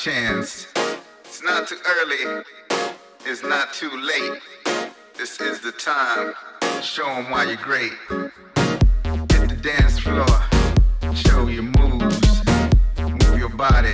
chance. It's not too early, it's not too late. This is the time. Show them why you're great. Hit the dance floor, show your moves, move your body,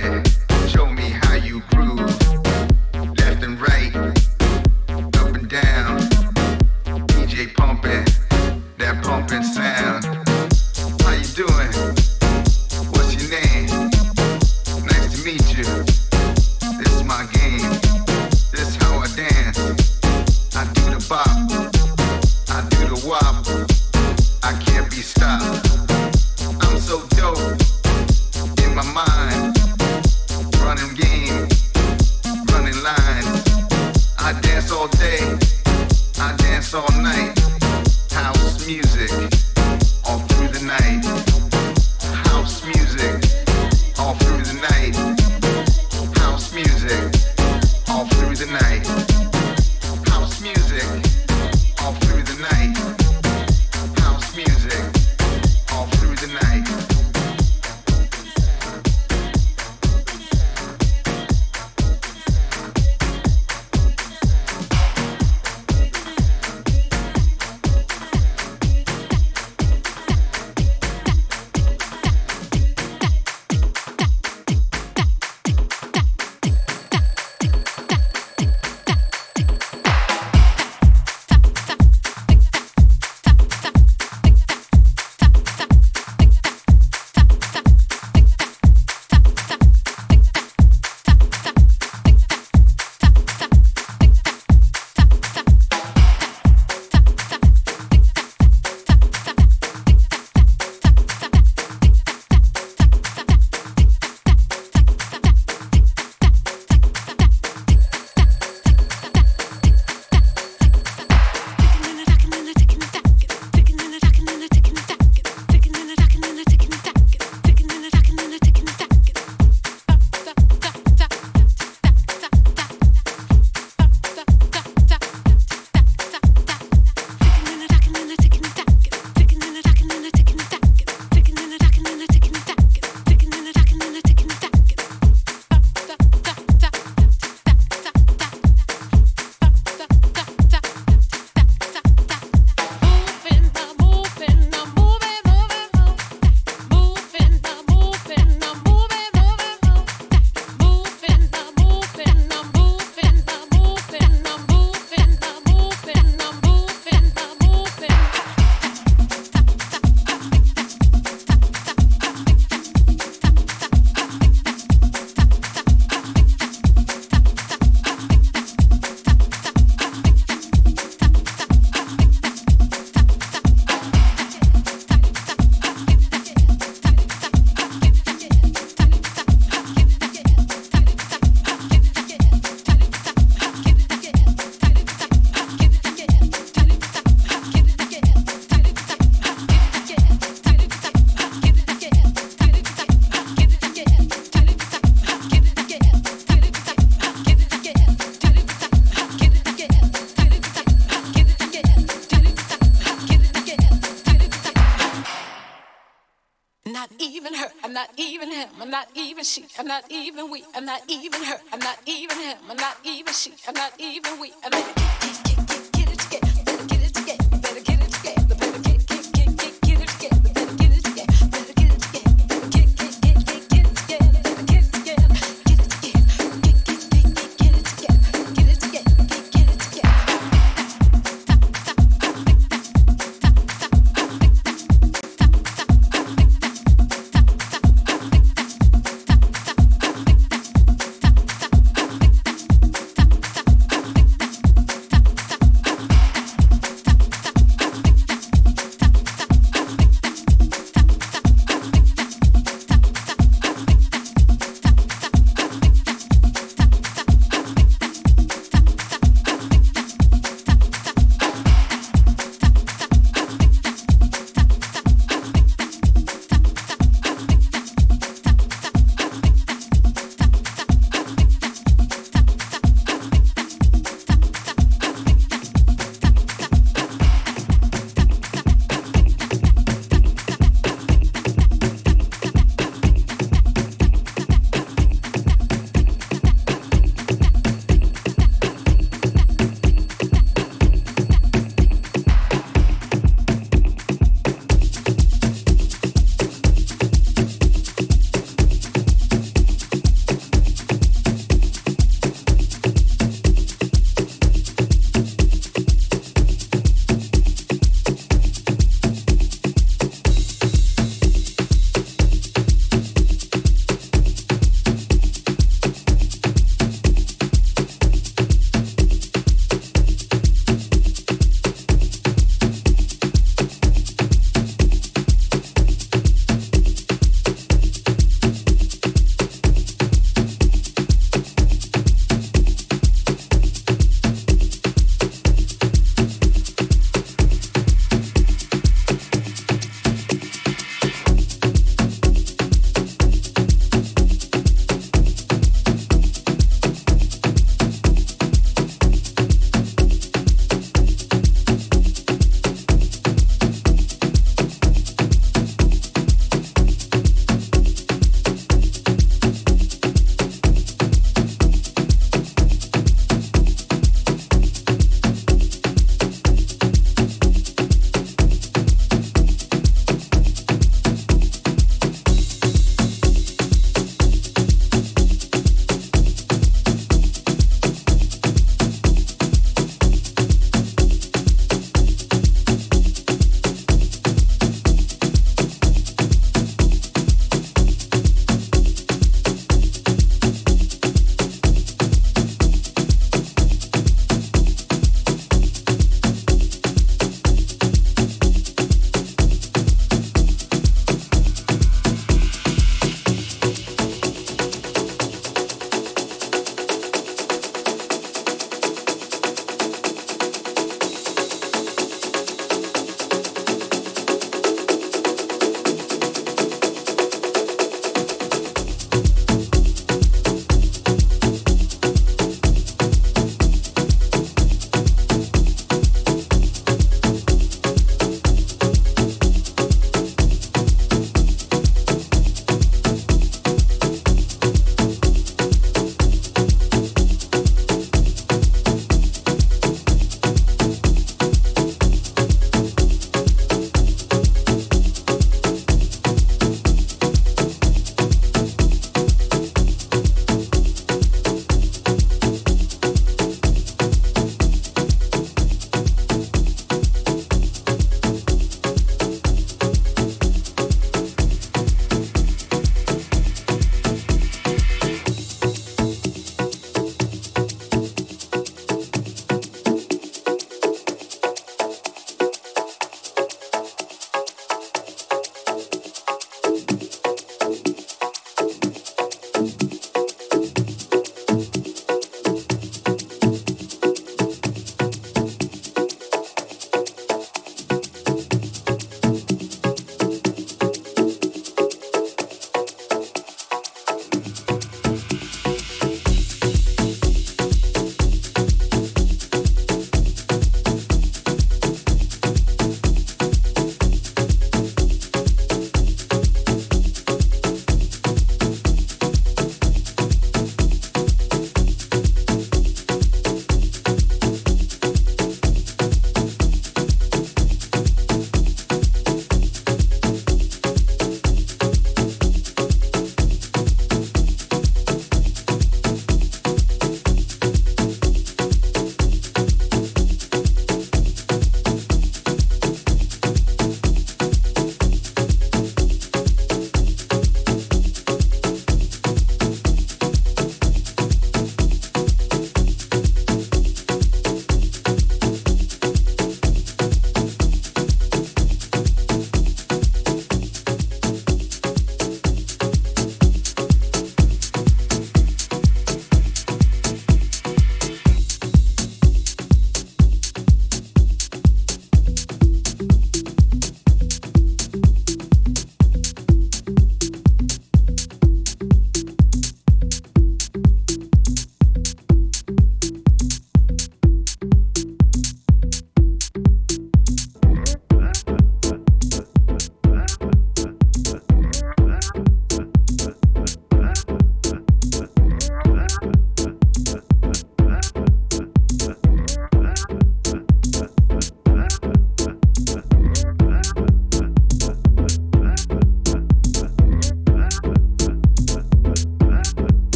not even her. I'm not even him. I'm not even she. I'm not even we. I'm not even her. I'm not even him. I'm not even she. I'm not even we. I'm not.